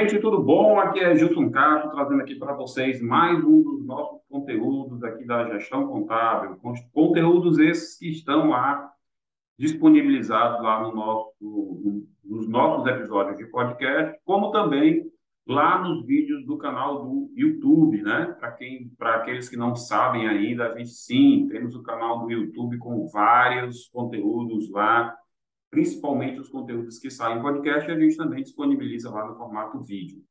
gente, tudo bom? Aqui é Gilson Castro, trazendo aqui para vocês mais um dos nossos conteúdos aqui da gestão contábil. Conteúdos esses que estão lá disponibilizados lá no nosso, nos nossos episódios de podcast, como também lá nos vídeos do canal do YouTube, né? Para quem, para aqueles que não sabem ainda, a gente sim temos o canal do YouTube com vários conteúdos lá principalmente os conteúdos que saem em podcast, a gente também disponibiliza lá no formato vídeo.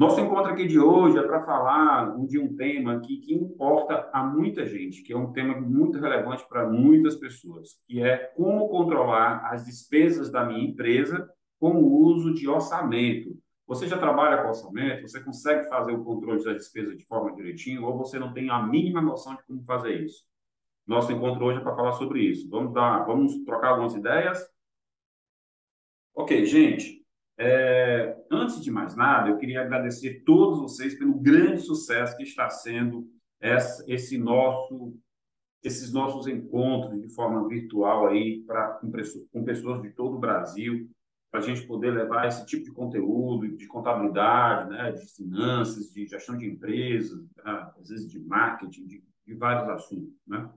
Nosso encontro aqui de hoje é para falar de um tema que, que importa a muita gente, que é um tema muito relevante para muitas pessoas, que é como controlar as despesas da minha empresa com o uso de orçamento. Você já trabalha com orçamento? Você consegue fazer o controle das despesas de forma direitinho ou você não tem a mínima noção de como fazer isso? Nosso encontro hoje é para falar sobre isso. Vamos dar, vamos trocar algumas ideias Ok, gente. É, antes de mais nada, eu queria agradecer a todos vocês pelo grande sucesso que está sendo essa, esse nosso, esses nossos encontros de forma virtual aí para com, com pessoas de todo o Brasil, para a gente poder levar esse tipo de conteúdo de contabilidade, né, de finanças, de gestão de empresas, né, às vezes de marketing, de, de vários assuntos, né?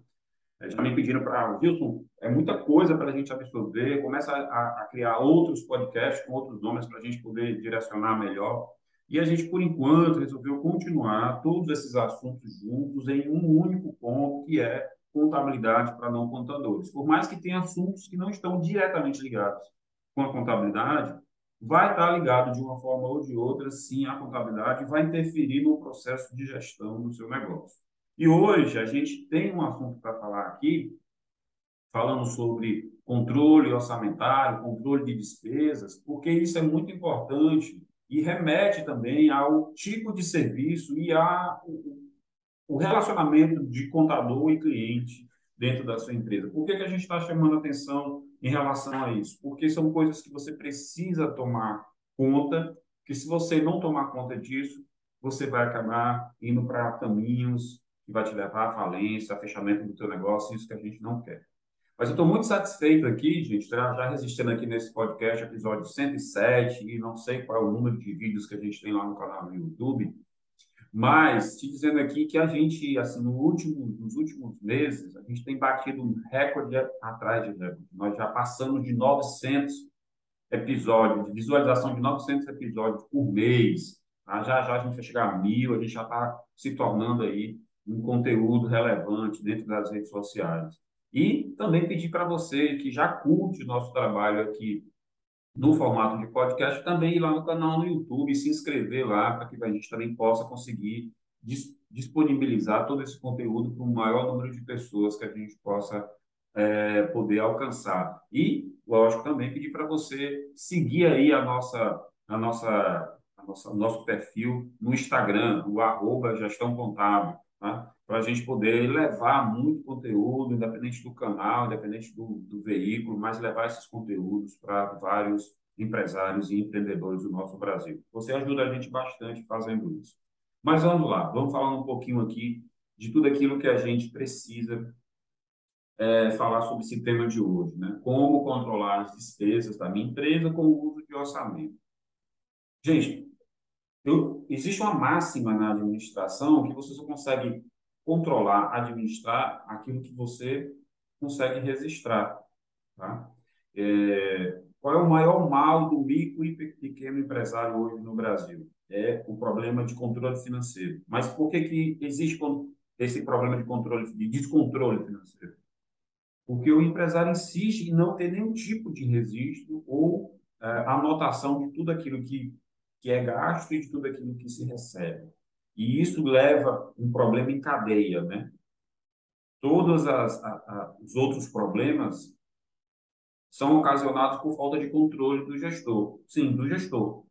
Eles também pediram para, Wilson, é muita coisa para a gente absorver, começa a, a, criar outros podcasts com outros nomes para a gente poder direcionar melhor. E a gente, por enquanto, resolveu continuar todos esses assuntos juntos em um único ponto, que é contabilidade para não contadores. Por mais que tenha assuntos que não estão diretamente ligados com a contabilidade, vai estar ligado de uma forma ou de outra, sim, à contabilidade vai interferir no processo de gestão do seu negócio. E hoje a gente tem um assunto para falar aqui, falando sobre controle orçamentário, controle de despesas, porque isso é muito importante e remete também ao tipo de serviço e ao o relacionamento de contador e cliente dentro da sua empresa. Por que, que a gente está chamando atenção em relação a isso? Porque são coisas que você precisa tomar conta, que se você não tomar conta disso, você vai acabar indo para caminhos que vai te levar à falência, a fechamento do teu negócio, isso que a gente não quer. Mas eu estou muito satisfeito aqui, gente, já, resistindo aqui nesse podcast, episódio 107, e não sei qual é o número de vídeos que a gente tem lá no canal do YouTube, mas te dizendo aqui que a gente, assim, no último, nos últimos meses, a gente tem batido um recorde atrás de recorde. Nós já passamos de 900 episódios, de visualização de 900 episódios por mês. Tá? Já já a gente vai chegar a mil, a gente já está se tornando aí um conteúdo relevante dentro das redes sociais. E também pedir para você que já curte o nosso trabalho aqui no formato de podcast, também ir lá no canal no YouTube e se inscrever lá para que a gente também possa conseguir dis disponibilizar todo esse conteúdo para o maior número de pessoas que a gente possa é, poder alcançar. E, lógico, também pedir para você seguir aí a nossa, a nossa, a nossa, nosso perfil no Instagram, o arroba gestão contábil né? para a gente poder levar muito conteúdo, independente do canal, independente do, do veículo, mas levar esses conteúdos para vários empresários e empreendedores do nosso Brasil. Você ajuda a gente bastante fazendo isso. Mas vamos lá, vamos falar um pouquinho aqui de tudo aquilo que a gente precisa é, falar sobre esse tema de hoje, né? Como controlar as despesas da minha empresa com o uso de orçamento. Gente, eu, existe uma máxima na administração que você só consegue controlar, administrar aquilo que você consegue registrar. Tá? É, qual é o maior mal do micro e pequeno empresário hoje no Brasil? É o problema de controle financeiro. Mas por que, que existe esse problema de controle, de descontrole financeiro? Porque o empresário insiste em não ter nenhum tipo de registro ou é, anotação de tudo aquilo que que é gasto e de tudo aquilo que se recebe. E isso leva um problema em cadeia, né? Todos as, a, a, os outros problemas são ocasionados por falta de controle do gestor. Sim, do gestor.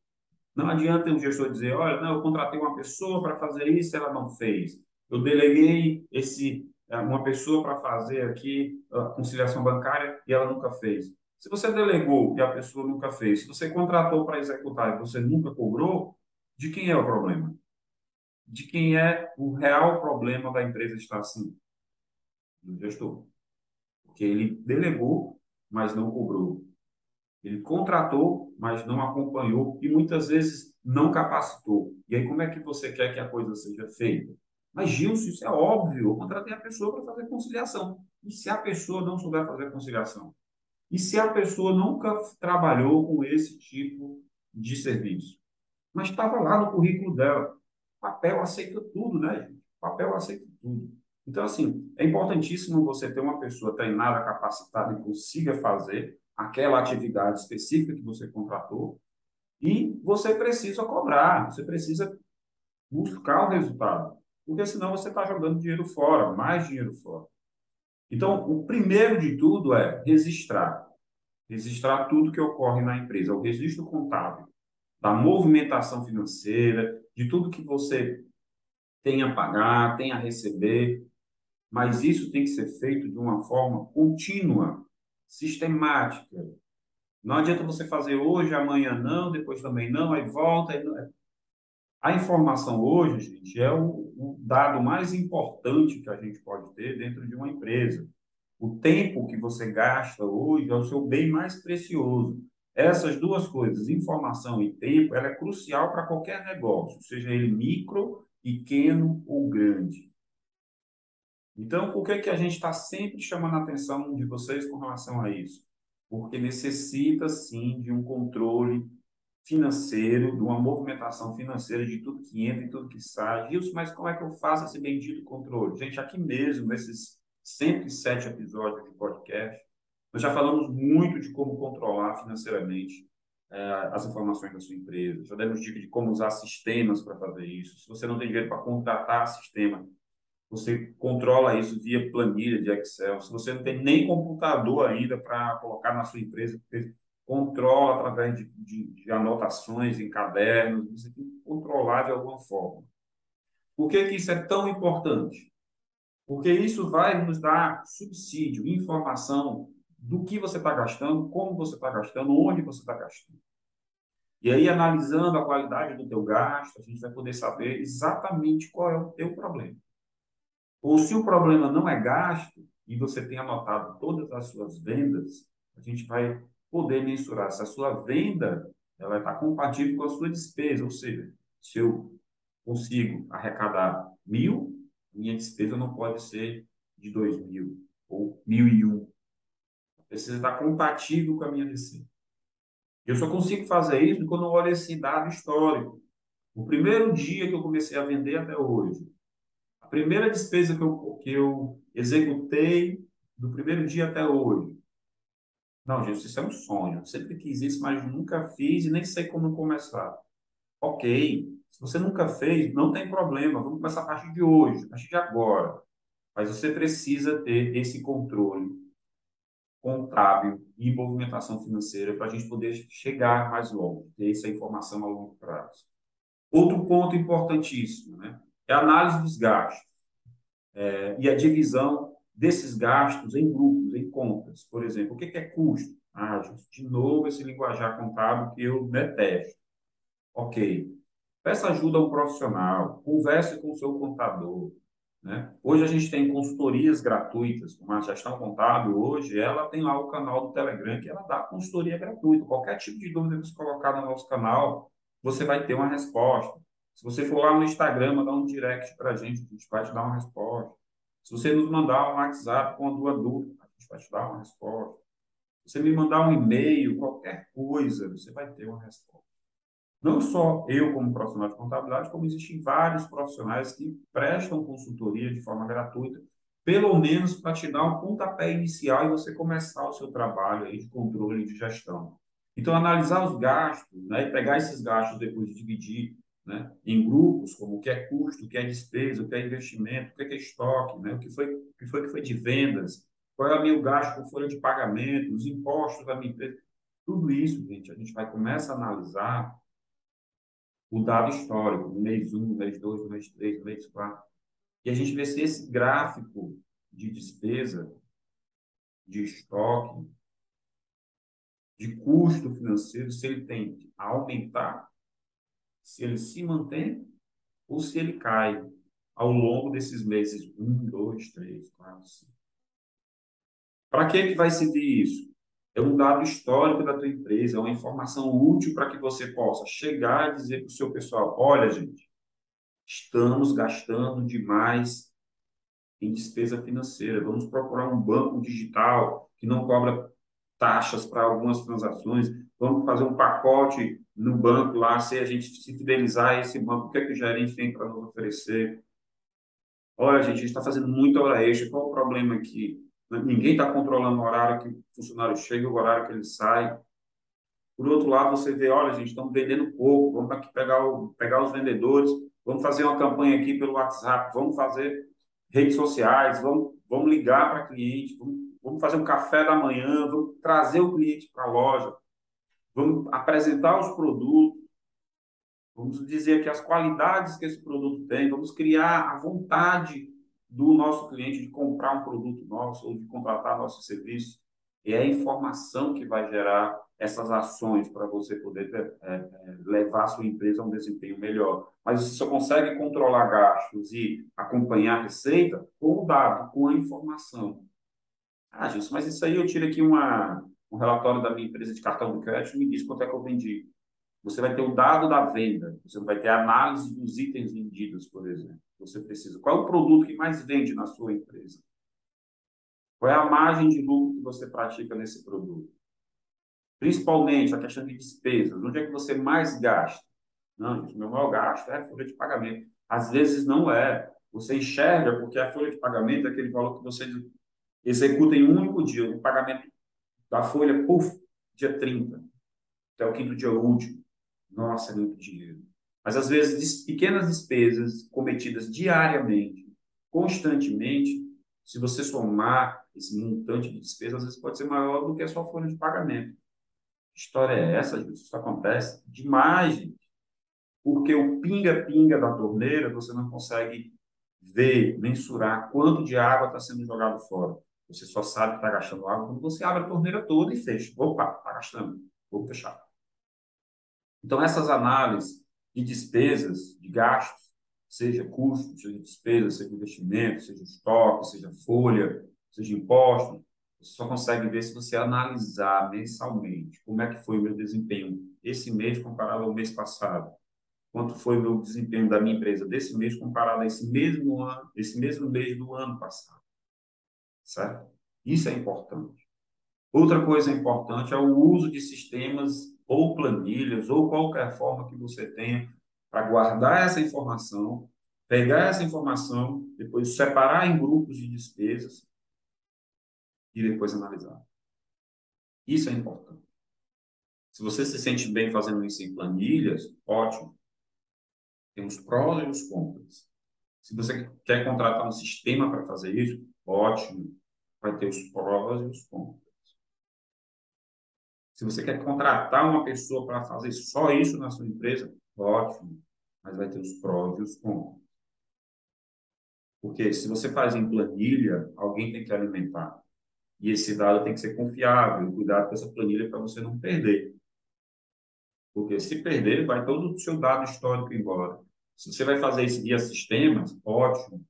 Não adianta o gestor dizer, olha, não, eu contratei uma pessoa para fazer isso, ela não fez. Eu deleguei esse uma pessoa para fazer aqui a conciliação bancária e ela nunca fez. Se você delegou e a pessoa nunca fez, se você contratou para executar e você nunca cobrou, de quem é o problema? De quem é o real problema da empresa estar assim? Do gestor. Porque ele delegou, mas não cobrou. Ele contratou, mas não acompanhou e muitas vezes não capacitou. E aí, como é que você quer que a coisa seja feita? Mas, Gilson, isso é óbvio. Eu contratei a pessoa para fazer conciliação. E se a pessoa não souber fazer conciliação? E se a pessoa nunca trabalhou com esse tipo de serviço? Mas estava lá no currículo dela. Papel aceita tudo, né? Papel aceita tudo. Então, assim, é importantíssimo você ter uma pessoa treinada, capacitada e consiga fazer aquela atividade específica que você contratou e você precisa cobrar, você precisa buscar o resultado, porque senão você está jogando dinheiro fora, mais dinheiro fora. Então, o primeiro de tudo é registrar. Registrar tudo que ocorre na empresa, o registro contábil, da movimentação financeira, de tudo que você tem a pagar, tem a receber, mas isso tem que ser feito de uma forma contínua, sistemática. Não adianta você fazer hoje, amanhã não, depois também não, aí volta. Aí não. A informação hoje, gente, é o, o dado mais importante que a gente pode ter dentro de uma empresa. O tempo que você gasta hoje é o seu bem mais precioso. Essas duas coisas, informação e tempo, ela é crucial para qualquer negócio, seja ele micro, pequeno ou grande. Então, por que, que a gente está sempre chamando a atenção de vocês com relação a isso? Porque necessita, sim, de um controle financeiro, de uma movimentação financeira de tudo que entra e tudo que sai. Gilson, mas como é que eu faço esse bendito controle? Gente, aqui mesmo, nesses 107 episódios de podcast, nós já falamos muito de como controlar financeiramente é, as informações da sua empresa. Já demos dicas de como usar sistemas para fazer isso. Se você não tem dinheiro para contratar sistema, você controla isso via planilha de Excel. Se você não tem nem computador ainda para colocar na sua empresa, controla através de, de, de, anotações em cadernos, você tem que controlar de alguma forma. Por que, que isso é tão importante? Porque isso vai nos dar subsídio, informação do que você está gastando, como você está gastando, onde você está gastando. E aí, analisando a qualidade do teu gasto, a gente vai poder saber exatamente qual é o teu problema. Ou se o problema não é gasto e você tem anotado todas as suas vendas, a gente vai poder mensurar se a sua venda ela está compatível com a sua despesa. Ou seja, se eu consigo arrecadar mil, minha despesa não pode ser de dois mil ou mil e um. Precisa estar compatível com a minha receita. Eu só consigo fazer isso quando eu olho esse dado histórico. O primeiro dia que eu comecei a vender até hoje, primeira despesa que eu, que eu executei do primeiro dia até hoje. Não, gente, isso é um sonho. Sempre quis isso, mas nunca fiz e nem sei como começar. Ok, se você nunca fez, não tem problema. Vamos começar a partir de hoje, a partir de agora. Mas você precisa ter esse controle contábil e movimentação financeira para a gente poder chegar mais longe, ter essa informação a longo prazo. Outro ponto importantíssimo, né? é a análise dos gastos é, e a divisão desses gastos em grupos, em contas. Por exemplo, o que é custo? Ah, de novo, esse linguajar contábil que eu detesto. Ok. Peça ajuda a um profissional, converse com o seu contador. Né? Hoje a gente tem consultorias gratuitas, como a gestão contábil, hoje ela tem lá o canal do Telegram que ela dá consultoria gratuita. Qualquer tipo de dúvida que você colocar no nosso canal, você vai ter uma resposta. Se você for lá no Instagram, mandar um direct para a gente, a gente vai te dar uma resposta. Se você nos mandar um WhatsApp com a dúvida, a gente vai te dar uma resposta. Se você me mandar um e-mail, qualquer coisa, você vai ter uma resposta. Não só eu, como profissional de contabilidade, como existem vários profissionais que prestam consultoria de forma gratuita, pelo menos para te dar um pontapé inicial e você começar o seu trabalho aí de controle de gestão. Então, analisar os gastos, né, e pegar esses gastos depois de dividir né, em grupos, como o que é custo, o que é despesa, o que é investimento, o que é, estoque, né, o que foi, o que foi que foi de vendas, qual é o meu gasto com folha de pagamento, os impostos da minha empresa. Tudo isso, gente, a gente vai começar a analisar o dado histórico, mês 1, no mês 2, no mês 3, no mês 4. E a gente vê se esse gráfico de despesa, de estoque, de custo financeiro, se ele tende a aumentar se ele se mantém ou se ele cai ao longo desses meses. Um, dois, três, quatro, cinco. Para que, que vai servir isso? é um dado histórico da tua empresa, é uma informação útil para que você possa chegar e dizer para o seu pessoal, olha, gente, estamos gastando demais em despesa financeira, vamos procurar um banco digital que não cobra taxas para algumas transações, vamos fazer um pacote no banco lá, se a gente se fidelizar esse banco, o que é que o gerente tem para nos oferecer? Olha, gente, a gente está fazendo muita hora extra, qual o problema aqui? Ninguém está controlando o horário que o funcionário chega, o horário que ele sai. Por outro lado, você vê, olha, gente, estamos vendendo pouco, vamos aqui pegar, o, pegar os vendedores, vamos fazer uma campanha aqui pelo WhatsApp, vamos fazer redes sociais, vamos, vamos ligar para cliente, vamos, vamos fazer um café da manhã, vamos trazer o cliente para a loja, vamos apresentar os produtos, vamos dizer que as qualidades que esse produto tem, vamos criar a vontade do nosso cliente de comprar um produto nosso ou de contratar nosso serviço. E é a informação que vai gerar essas ações para você poder é, é, levar a sua empresa a um desempenho melhor. Mas você só consegue controlar gastos e acompanhar a receita com o dado, com a informação. Ah, Gilson, mas isso aí eu tiro aqui uma, um relatório da minha empresa de cartão de crédito me diz quanto é que eu vendi. Você vai ter o dado da venda, você vai ter a análise dos itens vendidos, por exemplo. Você precisa. Qual é o produto que mais vende na sua empresa? Qual é a margem de lucro que você pratica nesse produto? Principalmente a questão de despesas. Onde é que você mais gasta? Não, meu maior gasto é a folha de pagamento. Às vezes não é. Você enxerga porque a folha de pagamento é aquele valor que você executa em um único dia. O pagamento da folha, puf, dia 30, até o quinto dia último. Nossa, é muito dinheiro. Mas, às vezes, pequenas despesas cometidas diariamente, constantemente, se você somar esse montante de despesas, às vezes pode ser maior do que a sua folha de pagamento. Que história é essa, gente? Isso acontece demais, gente. Porque o pinga-pinga da torneira, você não consegue ver, mensurar quanto de água está sendo jogado fora. Você só sabe que está gastando água quando você abre a torneira toda e fecha. Opa, está gastando. Vou fechar. Então, essas análises de despesas, de gastos, seja custo, seja despesa, seja investimento, seja estoque, seja folha, seja imposto, você só consegue ver se você analisar mensalmente como é que foi o meu desempenho esse mês comparado ao mês passado. Quanto foi o meu desempenho da minha empresa desse mês comparado a esse mesmo ano, esse mesmo mês do ano passado. Certo? Isso é importante. Outra coisa importante é o uso de sistemas ou planilhas, ou qualquer forma que você tenha para guardar essa informação, pegar essa informação, depois separar em grupos de despesas e depois analisar. Isso é importante. Se você se sente bem fazendo isso em planilhas, ótimo. Tem os prós e os contras. Se você quer contratar um sistema para fazer isso, ótimo. Vai ter os prós e os contras. Se você quer contratar uma pessoa para fazer só isso na sua empresa, ótimo, mas vai ter os prós e os contras. Porque se você faz em planilha, alguém tem que alimentar. E esse dado tem que ser confiável. Cuidado com essa planilha para você não perder. Porque se perder, vai todo o seu dado histórico embora. Se você vai fazer isso via sistemas, ótimo.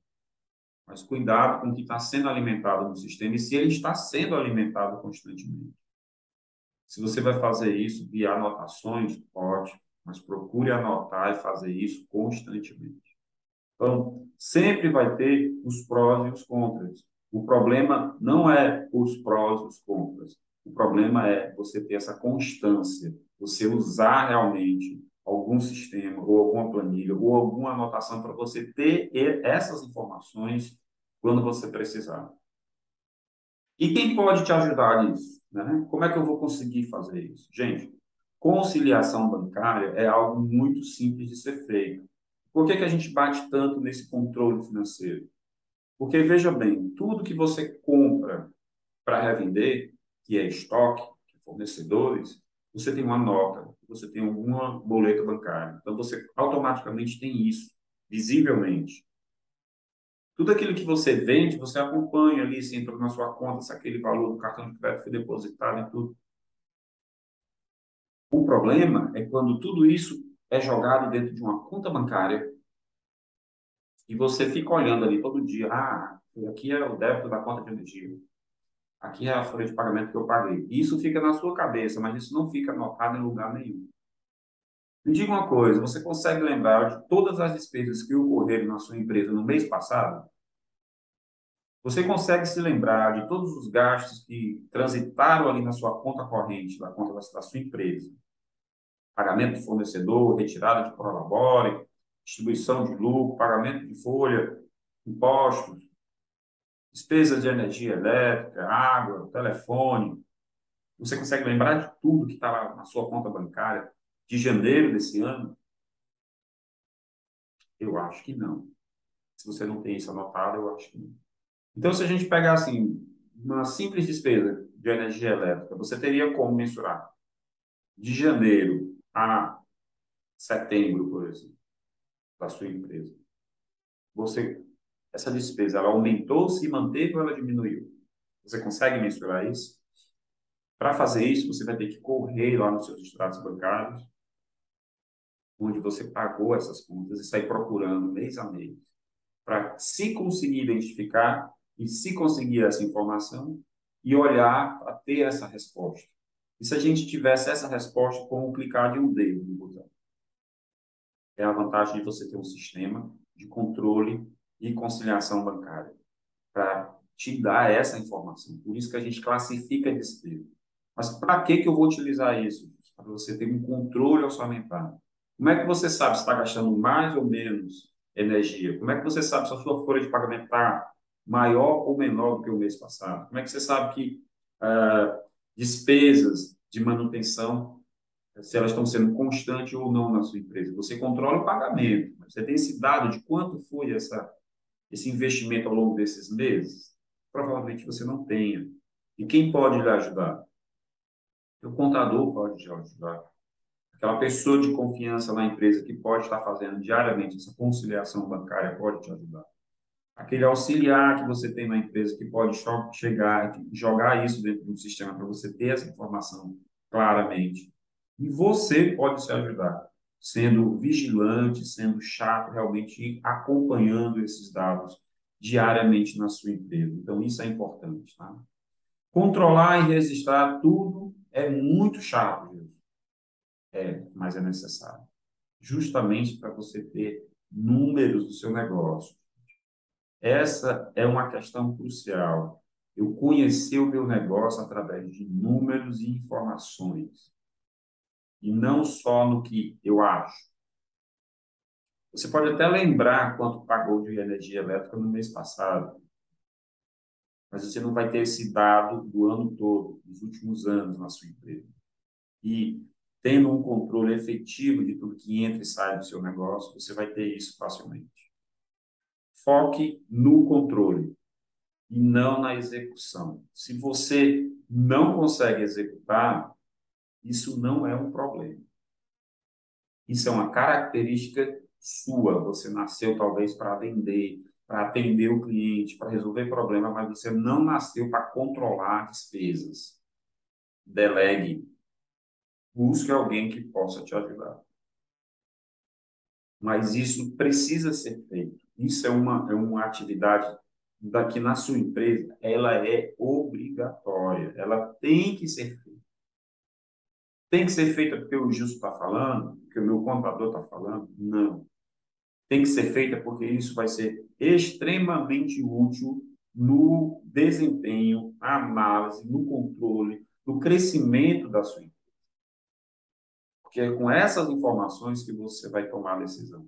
Mas cuidado com o que está sendo alimentado no sistema e se ele está sendo alimentado constantemente. Se você vai fazer isso via anotações, ótimo, mas procure anotar e fazer isso constantemente. Então, sempre vai ter os prós e os contras. O problema não é os prós e os contras. O problema é você ter essa constância, você usar realmente algum sistema ou alguma planilha ou alguma anotação para você ter essas informações quando você precisar. E quem pode te ajudar nisso? Né? Como é que eu vou conseguir fazer isso? Gente, conciliação bancária é algo muito simples de ser feito. Por que, que a gente bate tanto nesse controle financeiro? Porque, veja bem, tudo que você compra para revender, que é estoque, que é fornecedores, você tem uma nota, você tem alguma boleta bancária. Então, você automaticamente tem isso, visivelmente. Tudo aquilo que você vende, você acompanha ali, se entra na sua conta, se aquele valor do cartão de crédito foi depositado e tudo. O problema é quando tudo isso é jogado dentro de uma conta bancária e você fica olhando ali todo dia, ah, aqui é o débito da conta de energia. Aqui é a folha de pagamento que eu paguei. Isso fica na sua cabeça, mas isso não fica anotado em lugar nenhum. Me diga uma coisa, você consegue lembrar de todas as despesas que ocorreram na sua empresa no mês passado? Você consegue se lembrar de todos os gastos que transitaram ali na sua conta corrente, na conta da sua empresa? Pagamento de fornecedor, retirada de prolabore, distribuição de lucro, pagamento de folha, impostos, despesas de energia elétrica, água, telefone. Você consegue lembrar de tudo que está na sua conta bancária de janeiro desse ano? Eu acho que não. Se você não tem isso anotado, eu acho que não. Então, se a gente pegar assim, uma simples despesa de energia elétrica, você teria como mensurar de janeiro a setembro, por exemplo, da sua empresa. Você essa despesa ela aumentou, se manteve ou ela diminuiu? Você consegue mensurar isso? Para fazer isso, você vai ter que correr lá nos seus extratos bancários, onde você pagou essas contas e sair procurando mês a mês, para se conseguir identificar e se conseguir essa informação e olhar para ter essa resposta. E se a gente tivesse essa resposta com o clicar de um dedo no botão? É a vantagem de você ter um sistema de controle e conciliação bancária para te dar essa informação. Por isso que a gente classifica despesa. Mas para que, que eu vou utilizar isso? Para você ter um controle orçamentário. Como é que você sabe se está gastando mais ou menos energia? Como é que você sabe se a sua folha de pagamento está maior ou menor do que o mês passado? Como é que você sabe que uh, despesas de manutenção, se elas estão sendo constantes ou não na sua empresa? Você controla o pagamento, você tem esse dado de quanto foi essa esse investimento ao longo desses meses? Provavelmente você não tenha. E quem pode lhe ajudar? O contador pode te ajudar. Aquela pessoa de confiança na empresa que pode estar fazendo diariamente essa conciliação bancária pode te ajudar. Aquele auxiliar que você tem na empresa que pode chegar, jogar isso dentro do sistema para você ter essa informação claramente. E você pode se ajudar sendo vigilante, sendo chato, realmente acompanhando esses dados diariamente na sua empresa. Então, isso é importante. Tá? Controlar e registrar tudo é muito chato, gente. É, mas é necessário. Justamente para você ter números do seu negócio. Essa é uma questão crucial. Eu conhecer o meu negócio através de números e informações e não só no que eu acho. Você pode até lembrar quanto pagou de energia elétrica no mês passado, mas você não vai ter esse dado do ano todo, dos últimos anos na sua empresa. E tendo um controle efetivo de tudo que entra e sai do seu negócio, você vai ter isso facilmente. Foque no controle e não na execução. Se você não consegue executar, isso não é um problema. Isso é uma característica sua. Você nasceu talvez para vender, para atender o cliente, para resolver problema, mas você não nasceu para controlar despesas. Delegue. Busque alguém que possa te ajudar. Mas isso precisa ser feito. Isso é uma, é uma atividade daqui na sua empresa, ela é obrigatória. Ela tem que ser feita tem que ser feita porque o Justo está falando, porque o meu contador está falando? Não. Tem que ser feita porque isso vai ser extremamente útil no desempenho, na análise, no controle, no crescimento da sua empresa. Porque é com essas informações que você vai tomar a decisão.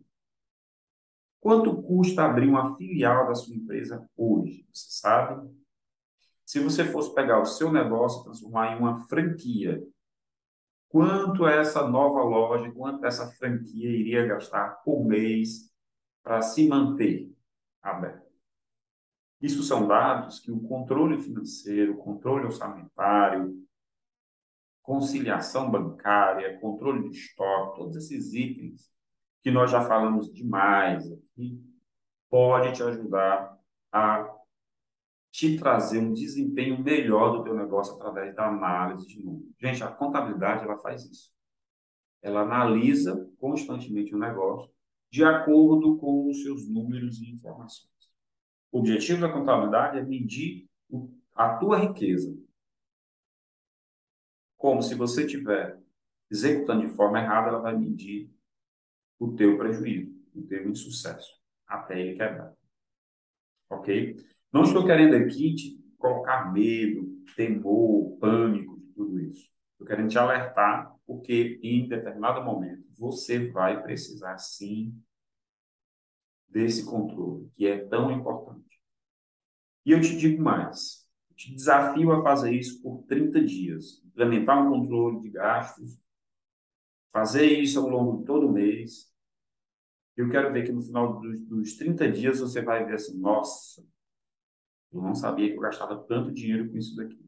Quanto custa abrir uma filial da sua empresa hoje? Você sabe? Se você fosse pegar o seu negócio e transformar em uma franquia, quanto essa nova loja, quanto essa franquia iria gastar por mês para se manter aberta. Isso são dados que o controle financeiro, controle orçamentário, conciliação bancária, controle de estoque, todos esses itens que nós já falamos demais aqui, pode te ajudar a te trazer um desempenho melhor do teu negócio através da análise de números. Gente, a contabilidade ela faz isso. Ela analisa constantemente o negócio de acordo com os seus números e informações. O objetivo da contabilidade é medir a tua riqueza como se você estiver executando de forma errada, ela vai medir o teu prejuízo, o teu insucesso, até ele quebrar. Ok? Não estou querendo aqui te colocar medo, temor, pânico tudo isso. Estou querendo te alertar, porque em determinado momento você vai precisar sim desse controle, que é tão importante. E eu te digo mais, te desafio a fazer isso por 30 dias, implementar um controle de gastos, fazer isso ao longo de todo mês. Eu quero ver que no final dos, dos 30 dias você vai ver assim, nossa, eu não sabia que eu gastava tanto dinheiro com isso daqui.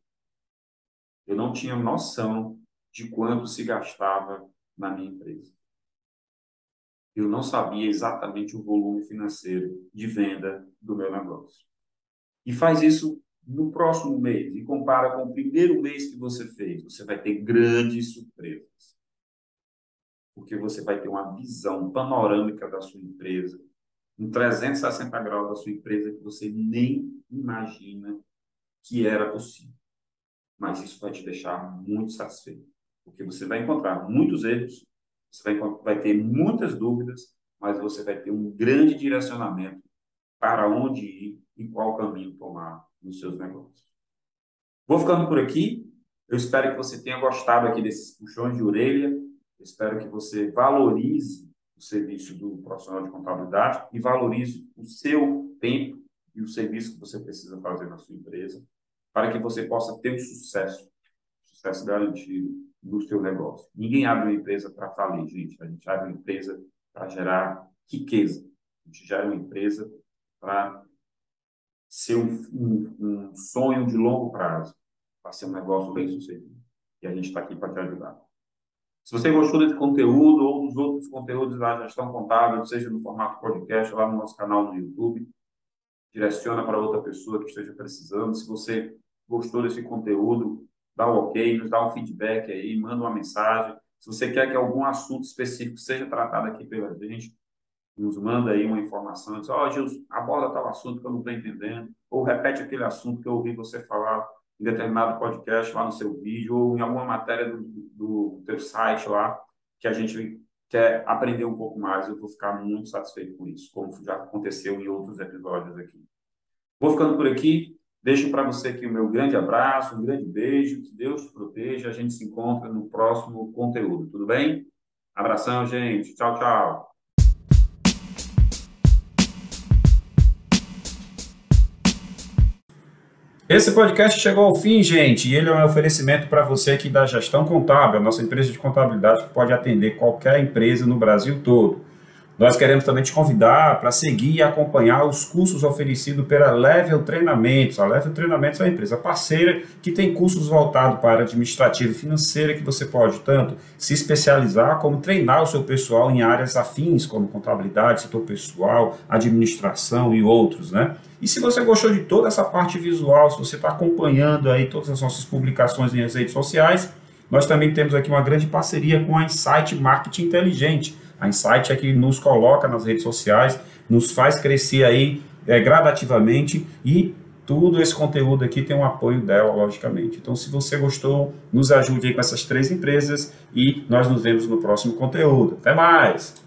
Eu não tinha noção de quanto se gastava na minha empresa. Eu não sabia exatamente o volume financeiro de venda do meu negócio. E faz isso no próximo mês e compara com o primeiro mês que você fez, você vai ter grandes surpresas. Porque você vai ter uma visão panorâmica da sua empresa, um 360 graus da sua empresa que você nem imagina que era possível. Mas isso vai te deixar muito satisfeito, porque você vai encontrar muitos erros, você vai, vai ter muitas dúvidas, mas você vai ter um grande direcionamento para onde ir e qual caminho tomar nos seus negócios. Vou ficando por aqui. Eu espero que você tenha gostado aqui desses puxões de orelha. Eu espero que você valorize o serviço do profissional de contabilidade e valorize o seu tempo e o serviço que você precisa fazer na sua empresa para que você possa ter um sucesso, sucesso garantido no seu negócio. Ninguém abre uma empresa para falir, gente. A gente abre uma empresa para gerar riqueza. A gente gera uma empresa para ser um, um, um sonho de longo prazo, para ser um negócio bem sucedido. E a gente está aqui para te ajudar. Se você gostou desse conteúdo ou dos outros conteúdos da gestão contábil, seja no formato podcast, lá no nosso canal no YouTube, direciona para outra pessoa que esteja precisando. Se você gostou desse conteúdo, dá um ok, nos dá um feedback aí, manda uma mensagem. Se você quer que algum assunto específico seja tratado aqui pela gente, nos manda aí uma informação, diz, ó, oh, Gilson, aborda tal assunto que eu não estou entendendo, ou repete aquele assunto que eu ouvi você falar em determinado podcast lá no seu vídeo, ou em alguma matéria do, do teu site lá, que a gente quer aprender um pouco mais, eu vou ficar muito satisfeito com isso, como já aconteceu em outros episódios aqui. Vou ficando por aqui, deixo para você aqui o meu grande abraço, um grande beijo, que Deus te proteja, a gente se encontra no próximo conteúdo, tudo bem? Abração, gente, tchau, tchau. Esse podcast chegou ao fim, gente, e ele é um oferecimento para você aqui da Gestão Contábil, a nossa empresa de contabilidade que pode atender qualquer empresa no Brasil todo. Nós queremos também te convidar para seguir e acompanhar os cursos oferecidos pela Level Treinamentos. A Level Treinamentos é uma empresa parceira que tem cursos voltados para administrativa e financeira que você pode tanto se especializar como treinar o seu pessoal em áreas afins, como contabilidade, setor pessoal, administração e outros, né? E se você gostou de toda essa parte visual, se você está acompanhando aí todas as nossas publicações nas redes sociais, nós também temos aqui uma grande parceria com a Insight Marketing Inteligente a Insight é que nos coloca nas redes sociais, nos faz crescer aí é, gradativamente e tudo esse conteúdo aqui tem um apoio dela, logicamente. Então, se você gostou, nos ajude aí com essas três empresas e nós nos vemos no próximo conteúdo. Até mais!